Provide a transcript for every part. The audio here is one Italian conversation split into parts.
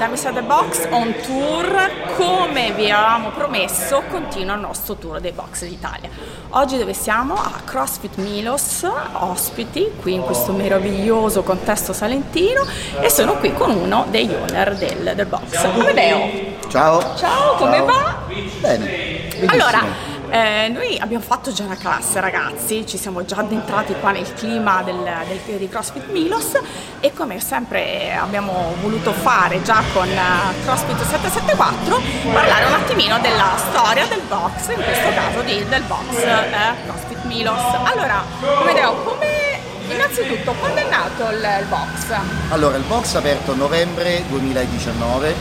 da Mr. The Box on tour, come vi avevamo promesso, continua il nostro tour dei box d'Italia. Oggi dove siamo? A CrossFit Milos, ospiti, qui in questo meraviglioso contesto salentino e sono qui con uno degli owner del, del box. Amedeo. Ciao. Ciao, come Ciao. va? Bene. benissimo. Allora, eh, noi abbiamo fatto già una classe ragazzi, ci siamo già addentrati qua nel clima del, del, di CrossFit Milos e come sempre abbiamo voluto fare già con eh, CrossFit 774 parlare un attimino della storia del box, in questo caso di- del box eh, CrossFit Milos. Allora, Amedeo, come innanzitutto quando è nato il, il box? Allora, il box è aperto novembre 2019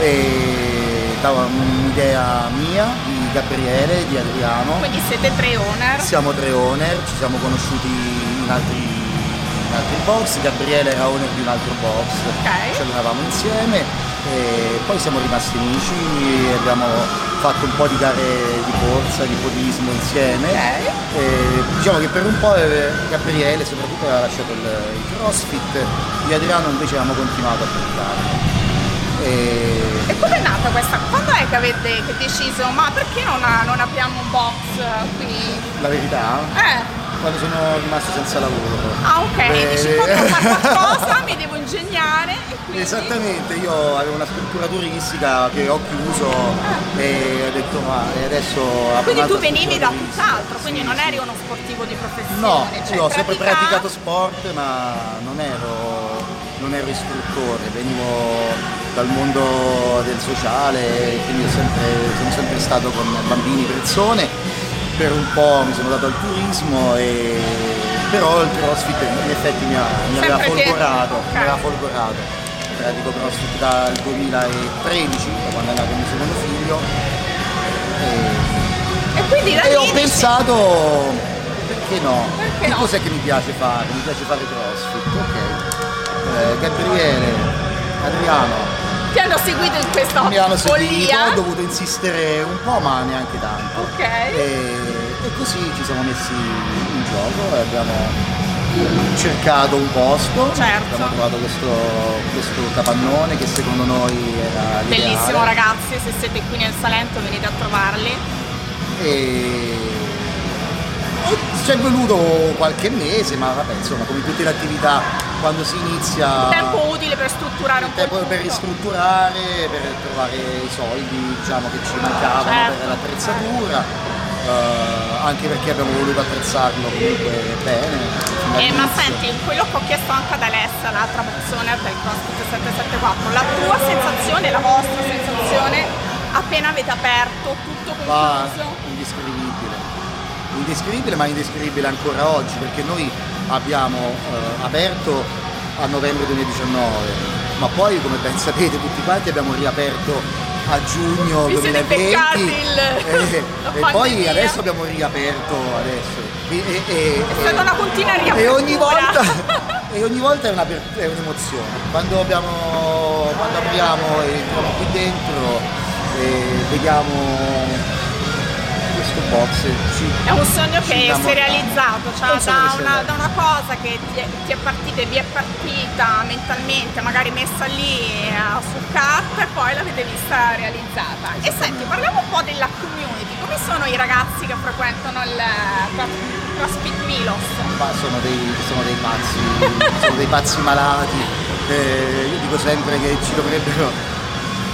e da un'idea mia, di Gabriele, di Adriano. Quindi siete tre owner. Siamo tre owner, ci siamo conosciuti in altri, in altri box, Gabriele era owner di un altro box, Ok. ci allenavamo insieme e poi siamo rimasti amici e abbiamo fatto un po' di gare di corsa, di podismo insieme. Ok. E diciamo che per un po' eh, Gabriele soprattutto aveva lasciato il, il crossfit, io e Adriano invece avevamo continuato a praticare. E E com'è nata questa? Quando è che avete che deciso? Ma perché non, non apriamo un box qui? la verità, Eh, quando sono rimasto senza lavoro. ah ok, Beh, dici quando fare qualcosa mi devo ingegnare quindi... Esattamente, io avevo una struttura turistica che ho chiuso e ho detto ma adesso Quindi tu venivi da tutt'altro, quindi Sì, non eri uno sportivo di professione. No, cioè io ho sempre praticavi- praticato sport ma non ero, non ero istruttore, venivo dal mondo del sociale, quindi sempre, sono sempre stato con bambini, persone, per un po' mi sono dato al turismo e però il crossfit in effetti mi, ha, mi aveva folgorato, ok. mi aveva folgorato. Pratico crossfit dal 2013, da quando è nato il mio secondo figlio. E, E quindi e ho pensato, perché no? Perché che no? cos'è che mi piace fare? Mi piace fare crossfit, ok. Eh, Gabriele, Adriano ti hanno seguito in questa mi hanno seguito, follia. ho dovuto insistere un po' ma neanche tanto. Ok. E, e così ci siamo messi in gioco e abbiamo cercato un posto, Certo. abbiamo trovato questo, questo capannone che secondo noi era l'ideale. Bellissimo ragazzi, se siete qui nel Salento venite a trovarli. e ci è venuto qualche mese, ma vabbè, insomma, come tutte le attività, quando si inizia Tempo utile per strutturare un po' il tempo per ristrutturare, per trovare i soldi diciamo, che ci mancavano Certo. per l'attrezzatura, eh, anche perché abbiamo voluto attrezzarlo comunque bene. Eh, ma senti, quello che ho chiesto anche ad Alessa, l'altra persona del CrossFit 774, la tua sensazione, la vostra sensazione appena avete aperto tutto Va concluso? Indescrivibile, ma indescrivibile ancora oggi perché noi abbiamo eh, aperto a novembre 2019 ma poi come ben sapete tutti quanti abbiamo riaperto a giugno Vi siete 2020 beccati il- eh, la e poi adesso abbiamo riaperto adesso. E, e- e- È stata una continua e ogni volta e ogni volta è, una è un'emozione. Quando abbiamo quando apriamo e entriamo qui dentro e vediamo questo box ci, È un sogno che si è realizzato, cioè da una, da una cosa che ti è, ti è partita e vi è partita mentalmente, magari messa lì eh, su carta e poi l'avete vista realizzata. E senti, parliamo un po' della community, come sono i ragazzi che frequentano il Cro- CrossFit Milos? Ma sono dei, sono dei pazzi sono dei pazzi malati. Eh, io dico sempre che ci dovrebbero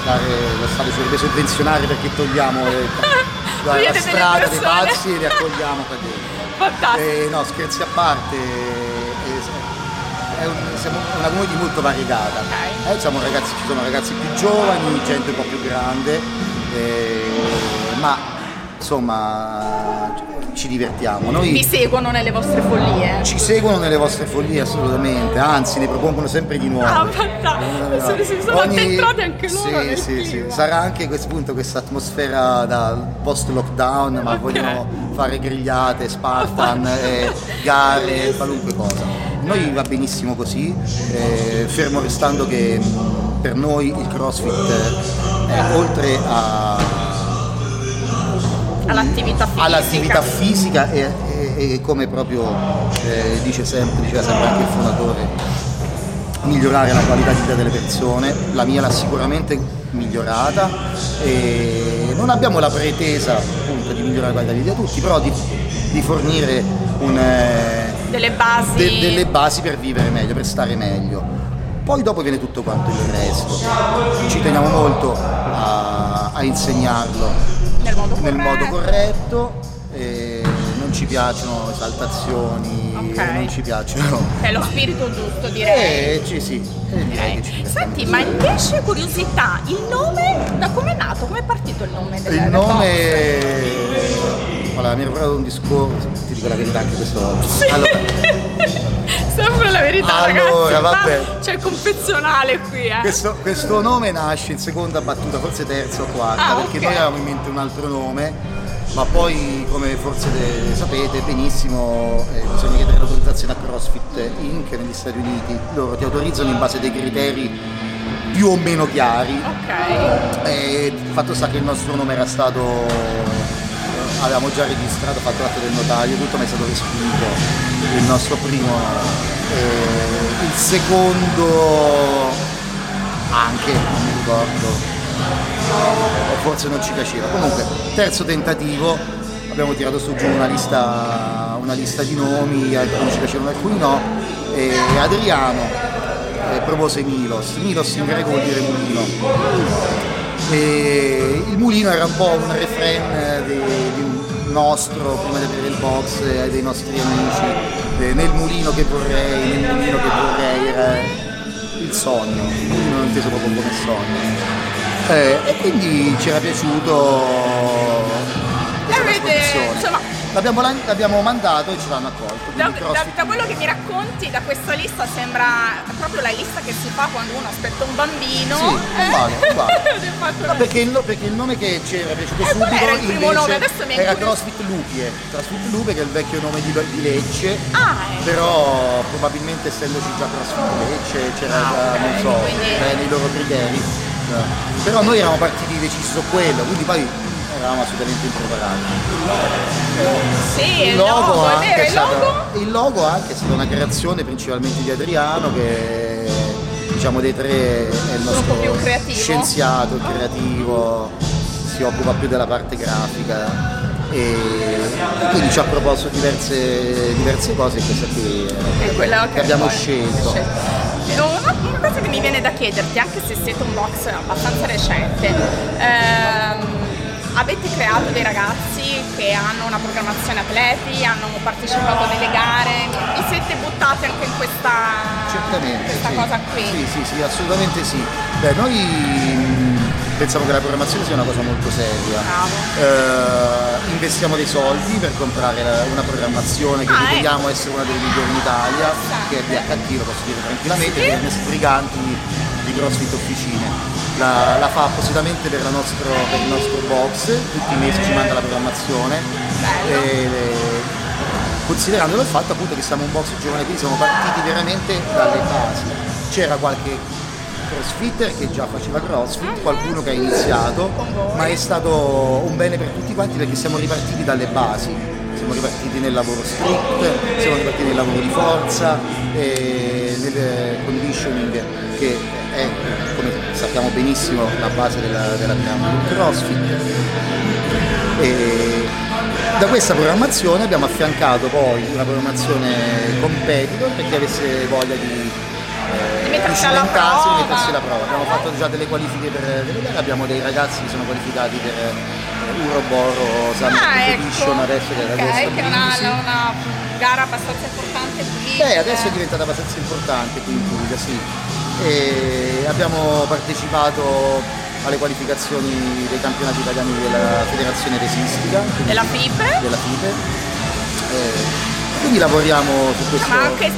dare lo Stato ci dovrebbe sovvenzionare perché togliamo le- la, strada dei pazzi e li accogliamo qua dentro Fantastico. Eh, no, scherzi a parte, eh, è un- siamo una community molto variegata. Ok. Eh, siamo ragazzi- ci sono ragazzi più giovani, gente un po' più grande, eh, ma insomma ci divertiamo. Noi Vi seguono nelle vostre follie. ci seguono nelle vostre follie assolutamente, anzi ne propongono sempre di nuovo. Ah, fantastico. Sono- si sono addentrati anche loro Sì, sì, sì. Sarà anche a questo punto questa atmosfera da post lockdown, ma Ok. vogliono fare grigliate, Spartan, eh, gare, qualunque cosa. Noi va benissimo così, eh, fermo restando che per noi il CrossFit è oltre a All'attività fisica. all'attività fisica e, e- e come proprio eh, dice sempre, diceva sempre anche il fondatore migliorare la qualità di vita delle persone, la mia l'ha sicuramente migliorata e non abbiamo la pretesa appunto di migliorare la qualità di vita di tutti, però di, di fornire un, eh, delle, basi. De, delle basi per vivere meglio, per stare meglio. Poi dopo viene tutto quanto il resto. Ci teniamo molto a, a insegnarlo nel modo corretto. Nel modo corretto non ci piacciono esaltazioni, okay. non ci piacciono. È lo spirito giusto, direi. Eh, sì, sì. Eh. Direi. Senti, ma invece curiosità, il nome da come è nato? Come è partito il nome del Il nome. Allora, mi ero provato un discorso, ti dico la verità anche questo. Allora. Sempre la verità, allora, ragazzi. Vabbè. C'è il confezionale qui, eh. Questo, questo, nome nasce in seconda battuta, forse terza o quarta, ah, perché okay. noi avevamo in mente un altro nome ma poi come forse sapete benissimo eh, bisogna chiedere l'autorizzazione a CrossFit Inc. negli Stati Uniti, loro ti autorizzano in base a dei criteri più o meno chiari. Ok. E il fatto sta che il nostro nome era stato eh, avevamo già registrato, fatto l'atto del notaio, tutto ma è stato respinto il nostro primo eh, il secondo anche, non mi ricordo forse non ci piaceva. Comunque, terzo tentativo, abbiamo tirato su giù una lista, una lista di nomi, alcuni ci piacevano, alcuni no, e Adriano eh, propose Milos. Milos in greco vuol dire mulino. E il mulino era un po' un refrain di, di un nostro, prima di aprire il box, eh, dei nostri amici, eh, nel mulino che vorrei, nel mulino che vorrei, era il sogno, il mulino inteso proprio come sogno. Eh, e quindi ci era piaciuto L'avete, insomma, l'abbiamo, l'abbiamo, mandato e ce l'hanno accolto. Da, da, da, quello che mi racconti, da questa lista sembra proprio la lista che si fa quando uno aspetta un bambino. Sì, uguale, uguale. no, perché, il, perché, il, nome che ci era piaciuto eh, subito era il primo nome, adesso mi era CrossFit Lupie. CrossFit Lupie che è il vecchio nome di, di Lecce. Ah, ecco. Però probabilmente essendoci già CrossFit Lecce c'era ah, già, okay, non so, quindi... i loro criteri però noi eravamo partiti decisi su quello, quindi poi eravamo assolutamente impreparati. Sì, il logo, è vero, il stato, logo? il logo anche è stata una creazione principalmente di Adriano che diciamo dei tre è il nostro scienziato, creativo, si occupa più della parte grafica e, quindi ci ha proposto diverse, diverse cose e questa qui è quella che abbiamo scelto. Una, una, cosa che mi viene da chiederti, anche se siete un box abbastanza recente, ehm, avete creato dei ragazzi che hanno una programmazione atleti, hanno partecipato a delle gare, vi siete buttati anche in questa, questa sì. cosa qui? Sì, sì, sì, assolutamente sì. Beh, noi pensiamo che la programmazione sia una cosa molto seria. Eh, investiamo dei soldi per comprare una programmazione che ah, riteniamo ecco. essere una delle migliori in Italia, che è DHT, lo posso dire tranquillamente, sì. per sbriganti di CrossFit Officine. La, la, fa appositamente per, nostro, per, il nostro box, tutti i mesi ci manda la programmazione. E, considerando il fatto appunto che siamo un box giovane, quindi siamo partiti veramente dalle basi. C'era qualche crossfitter che già faceva crossfit, qualcuno che ha iniziato, ma è stato un bene per tutti quanti perché siamo ripartiti dalle basi, siamo ripartiti nel lavoro strict, siamo ripartiti nel lavoro di forza, nel conditioning che è, come sappiamo benissimo, la base della, della piramide del crossfit. E da questa programmazione abbiamo affiancato poi una programmazione competitor per chi avesse voglia di mettersi alla prova. mettersi alla prova. Abbiamo fatto già delle qualifiche per delle gare, abbiamo dei ragazzi che sono qualificati per Uroboro, Summer ah, Competition ecco. adesso che è okay, che è una, una, gara abbastanza importante qui. Beh, adesso è diventata abbastanza importante qui in Puglia, sì. E abbiamo partecipato alle qualificazioni dei campionati italiani della Federazione Resistica. Della FIPE. Della FIPE. Eh, quindi lavoriamo su questo. Ma anche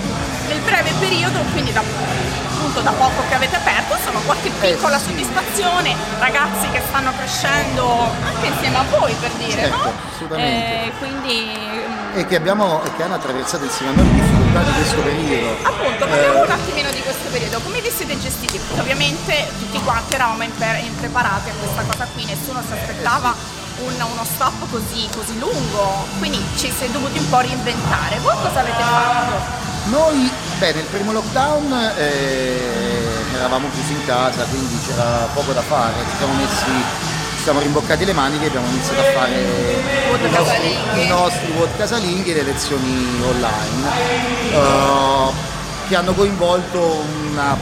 nel breve periodo, quindi da, appunto da poco che avete aperto, sono qualche eh, piccola eh, sì. soddisfazione, ragazzi che stanno crescendo anche insieme a voi per dire, certo, no? Assolutamente. Eh, quindi, e che, abbiamo, e che hanno attraversato insieme a noi difficoltà di questo periodo. Appunto, parliamo eh. un attimino di questo periodo, come vi siete gestiti? Ovviamente tutti quanti eravamo impreparati a questa cosa qui, nessuno si aspettava un, uno stop così, così lungo, quindi ci si è dovuti un po' reinventare. Voi cosa avete fatto? Noi, beh, nel primo lockdown eh, eravamo chiusi in casa, quindi c'era poco da fare, ci siamo messi, ci siamo rimboccati le maniche e abbiamo iniziato a fare i nostri, i nostri vote casalinghi e le lezioni online, uh, che hanno coinvolto una,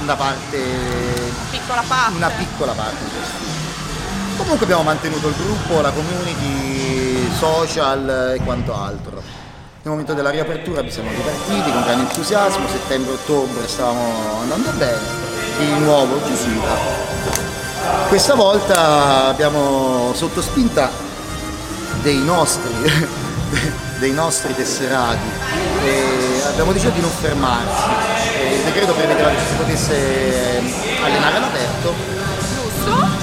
una parte, piccola parte, una piccola parte di questi. Comunque abbiamo mantenuto il gruppo, la community, social e quanto altro. Nel momento della riapertura ci siamo ripartiti con grande entusiasmo, settembre-ottobre stavamo andando bene, di nuovo chiusura. Questa volta abbiamo sotto spinta dei nostri, dei nostri tesserati e abbiamo deciso di non fermarsi. Il decreto prevedeva che ci si potesse allenare all'aperto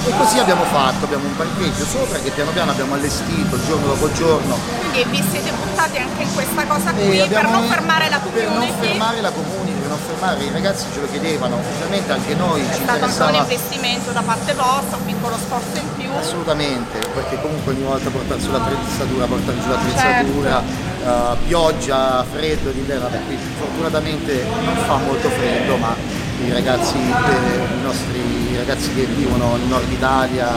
e così abbiamo fatto, abbiamo un parcheggio sopra che piano piano abbiamo allestito giorno dopo giorno. Quindi vi siete buttati anche in questa cosa qui per non fermare la community? Per non fermare la community, per non fermare, i ragazzi ce lo chiedevano, ovviamente anche noi È ci stato interessava. un investimento da parte vostra, un piccolo sforzo in più. Assolutamente, perché comunque ogni volta portare su l'attrezzatura, portare giù l'attrezzatura, certo. uh, pioggia, freddo, d'inverno, vabbè qui fortunatamente non fa molto freddo ma i ragazzi, eh, i nostri ragazzi che vivono nel nord Italia,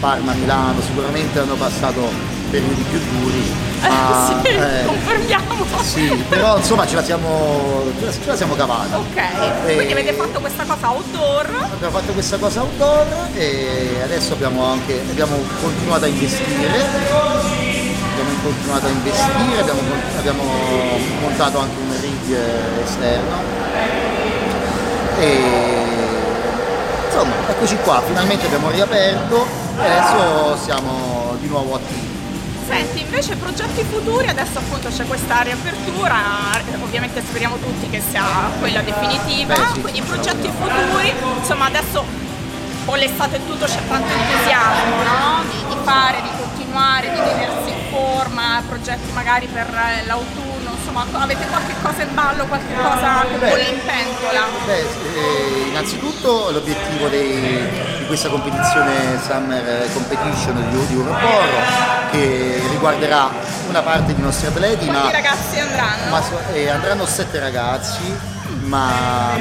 Parma, Milano, sicuramente hanno passato periodi più duri. Ma, sì, eh, confermiamo. Sì, però insomma ce la siamo, ce la siamo cavata. Ok, e quindi avete fatto questa cosa outdoor. Abbiamo fatto questa cosa outdoor e adesso abbiamo anche abbiamo continuato a investire. Abbiamo continuato a investire, abbiamo, abbiamo montato anche un rig esterno e insomma eccoci qua, finalmente abbiamo riaperto e adesso siamo di nuovo attivi. Senti, invece progetti futuri, adesso appunto c'è questa riapertura, ovviamente speriamo tutti che sia quella definitiva, Beh, sì, quindi progetti futuri, insomma adesso con l'estate e tutto c'è tanto entusiasmo no? di, di fare, di continuare, di tenersi in forma, progetti magari per l'autunno, insomma avete qualche cosa in ballo, qualche cosa che bolle in pentola? Beh, eh, innanzitutto l'obiettivo dei, di questa competizione Summer Competition di, di Europoro che riguarderà una parte dei nostri atleti. Quanti ma, ragazzi andranno? Ma, eh, andranno sette ragazzi. Ma,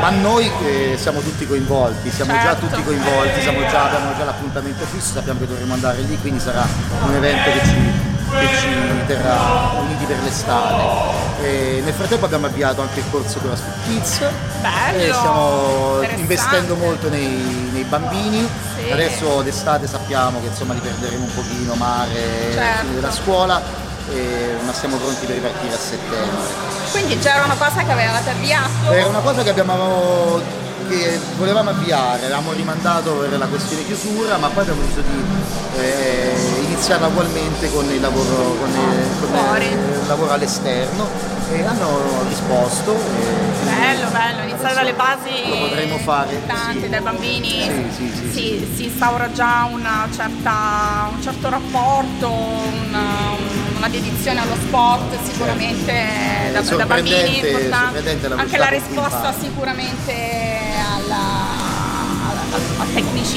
ma, noi eh, siamo tutti coinvolti, siamo certo. già tutti coinvolti, già, abbiamo già l'appuntamento fisso, sappiamo che dovremo andare lì, quindi sarà un evento che ci, che ci terrà uniti per l'estate. E nel frattempo abbiamo avviato anche il corso CrossFit Kids Bello, stiamo investendo molto nei, nei bambini. Sì. Adesso d'estate sappiamo che insomma li perderemo un pochino mare certo. della scuola, e, ma siamo pronti per ripartire a settembre. Quindi già era una cosa che avevate avviato? Era una cosa che abbiamo che volevamo avviare, avevamo rimandato per la questione chiusura, ma poi abbiamo deciso di eh, iniziare ugualmente con il lavoro, con il, con il lavoro all'esterno. E hanno risposto. E bello, bello, iniziare dalle basi lo potremo fare tanti, sì. dai bambini. Sì, sì, si, si instaura già certa, un certo rapporto, una, una, dedizione allo sport sicuramente eh, da, da bambini importante, anche la risposta sicuramente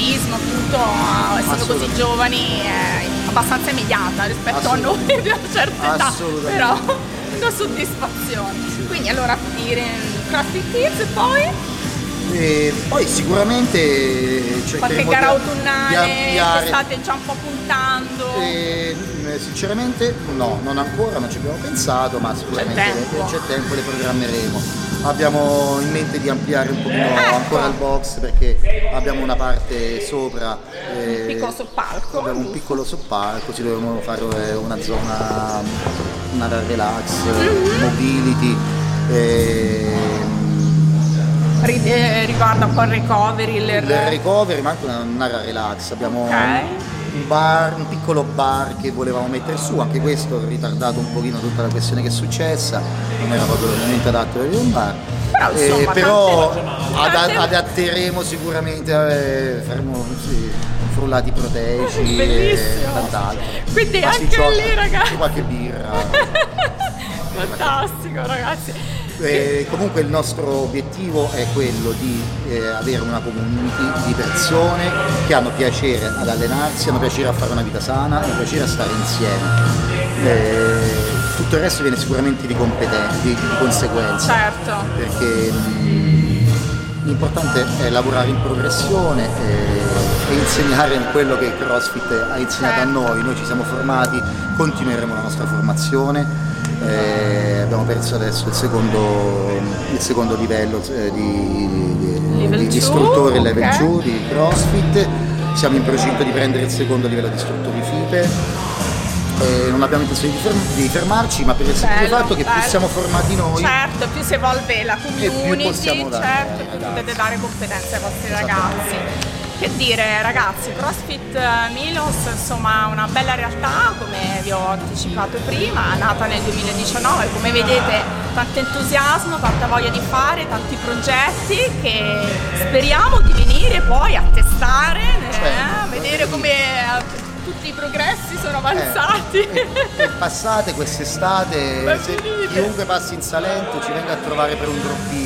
tecnicismo, tutto, essendo così giovani, è abbastanza immediata rispetto a noi di una certa età, però una soddisfazione. Quindi allora dire CrossFit Kids e poi? E poi sicuramente qualche gara autunnale che state già un po' puntando? E, sinceramente no, non ancora, non ci abbiamo pensato ma sicuramente c'è tempo, c'è tempo le programmeremo abbiamo in mente di ampliare un pochino ecco. ancora il box perché abbiamo una parte sopra eh, un piccolo soppalco abbiamo un piccolo soppalco ci dovremmo fare una zona una relax mm-hmm. mobility e, riguarda un po' il recovery il, il recovery ma anche un'area relax abbiamo okay. Un bar un piccolo bar che volevamo mettere su anche questo ha ritardato un pochino tutta la questione che è successa non era proprio momento adatto per un bar. Però, insomma, eh, però ad, adatteremo sicuramente eh, faremo sì, frullati proteici e quant'altro. Quindi Ma anche lì ragazzi. qualche birra. Fantastico ragazzi eh, comunque il nostro obiettivo è quello di eh, avere una community di persone che hanno piacere ad allenarsi, hanno piacere a fare una vita sana, hanno piacere a stare insieme. Eh, tutto il resto viene sicuramente di, di, di conseguenza. Certo. Perché mh, l'importante è lavorare in progressione e, e, insegnare quello che CrossFit ha insegnato certo. a noi. Noi ci siamo formati, continueremo la nostra formazione. Eh, abbiamo perso adesso il secondo, il secondo livello eh, di, di, di istruttore level okay. 2 di CrossFit siamo in procinto di prendere il secondo livello di istruttori FIPE eh, non abbiamo intenzione di, ferm- di, fermarci, ma per il semplice fatto che bello. più siamo formati noi, certo, più si evolve la community, dare, certo, più potete dare competenze ai vostri ragazzi. Che dire ragazzi, CrossFit Milos insomma una bella realtà come vi ho anticipato prima, nata nel 2019, come vedete tanto entusiasmo, tanta voglia di fare, tanti progetti che speriamo di venire poi a testare, eh, vedere come tutti i progressi sono avanzati. Eh, e, e passate quest'estate, chiunque passi in Salento ci venga a trovare per un drop in.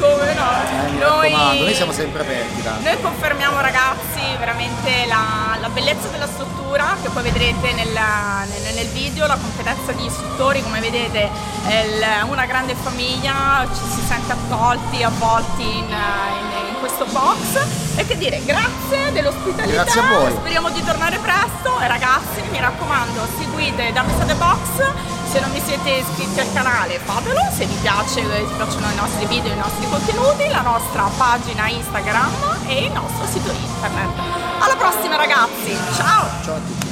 Come no? Eh, noi, noi siamo sempre aperti. Tanto. Noi confermiamo ragazzi veramente la, la, bellezza della struttura che poi vedrete nel, nel, nel video, la competenza di istruttori, come vedete è il, una grande famiglia, ci si sente accolti, avvolti in, in, in questo box e che dire, grazie dell'ospitalità. Grazie a voi. Speriamo di tornare presto e ragazzi, mi raccomando, seguite Dance the Box. Se non vi siete iscritti al canale fatelo, se vi piace, vi piacciono i nostri video, i nostri contenuti, la nostra pagina Instagram e il nostro sito internet. Alla prossima ragazzi, ciao! Ciao a tutti!